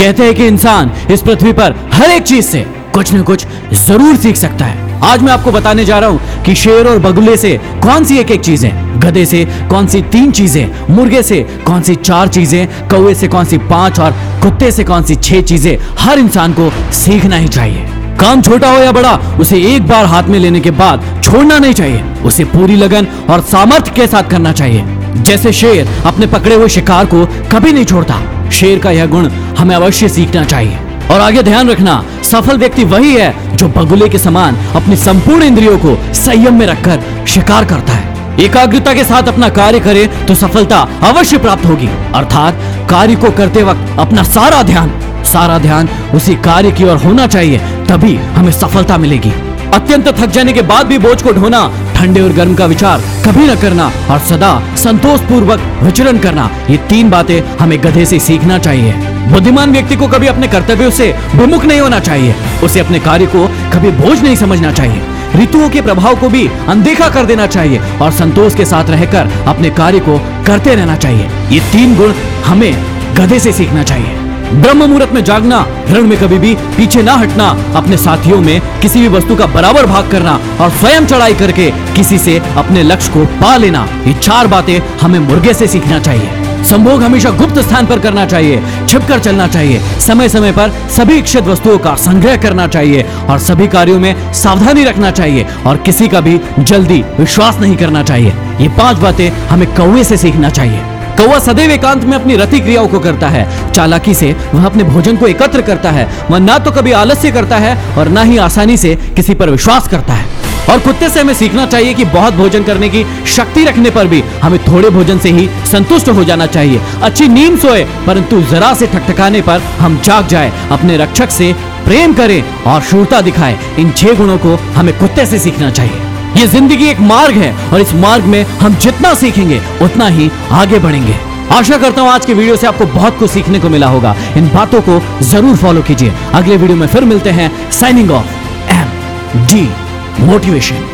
कहते हैं कि इंसान इस पृथ्वी पर हर एक चीज़ से कुछ न कुछ ज़रूर सीख सकता है। आज मैं आपको बताने जा रहा हूँ कि शेर और बगुले से कौन सी एक एक चीज़ें, गधे से कौन सी तीन चीज़ें, मुर्गे से कौन सी चार चीज़ें कौए से कौन सी पाँच और कुत्ते से कौन सी छह चीज़ें, हर इंसान को सीखना ही चाहिए। काम छोटा हो या बड़ा, उसे एक बार हाथ में लेने के बाद छोड़ना नहीं चाहिए। उसे पूरी लगन और सामर्थ्य के साथ करना चाहिए। जैसे शेर अपने पकड़े हुए शिकार को कभी नहीं छोड़ता। शेर का यह गुण हमें अवश्य सीखना चाहिए। और आगे ध्यान रखना, सफल व्यक्ति वही है जो बगुले के समान अपनी संपूर्ण इंद्रियों को संयम में रखकर शिकार करता है। एकाग्रता के साथ अपना कार्य करे तो सफलता अवश्य प्राप्त होगी। अर्थात कार्य को करते वक्त अपना सारा ध्यान सारा ध्यान उसी कार्य की ओर होना चाहिए, तभी हमें सफलता मिलेगी। अत्यंत थक जाने के बाद भी बोझ को ढोना, ठंडे और गर्म का विचार कभी न करना और सदा संतोष पूर्वक विचरण करना, ये तीन बातें हमें गधे से सीखना चाहिए। बुद्धिमान व्यक्ति को कभी अपने कर्तव्यों से विमुख नहीं होना चाहिए, उसे अपने कार्य को कभी बोझ नहीं समझना चाहिए। ऋतुओं के प्रभाव को भी अनदेखा कर देना चाहिए और संतोष के साथ रहकर अपने कार्य को करते रहना चाहिए। ये तीन गुण हमें गधे से सीखना चाहिए। ब्रह्म मुहूर्त में जागना रण में कभी भी पीछे ना हटना, अपने साथियों में किसी भी वस्तु का बराबर भाग करना और स्वयं चढ़ाई करके किसी से अपने लक्ष्य को पा लेना, ये चार बातें हमें मुर्गे से सीखना चाहिए। संभोग हमेशा गुप्त स्थान पर करना चाहिए, छिपकर चलना चाहिए समय समय पर सभी इच्छित वस्तुओं का संग्रह करना चाहिए और सभी कार्यों में सावधानी रखना चाहिए और किसी का भी जल्दी विश्वास नहीं करना चाहिए। ये पाँच बातें हमें कौए से सीखना चाहिए। कौवा सदैव एकांत में अपनी रति क्रियाओं को करता है। चालाकी से वह अपने भोजन को एकत्र करता है। वह ना तो कभी आलस्य करता है और ना ही आसानी से किसी पर विश्वास करता है। और कुत्ते से हमें सीखना चाहिए कि बहुत भोजन करने की शक्ति रखने पर भी हमें थोड़े भोजन से ही संतुष्ट हो जाना चाहिए। अच्छी नींद सोए, परंतु जरा से ठकठकाने पर हम जाग जाए, अपने रक्षक से प्रेम करें और शूरता दिखाए। इन छह गुणों को हमें कुत्ते से सीखना चाहिए। ये ज़िंदगी एक मार्ग है और इस मार्ग में हम जितना सीखेंगे, उतना ही आगे बढ़ेंगे। आशा करता हूँ आज के वीडियो से आपको बहुत कुछ सीखने को मिला होगा। इन बातों को ज़रूर फॉलो कीजिए। अगले वीडियो में फिर मिलते हैं। Signing off M D motivation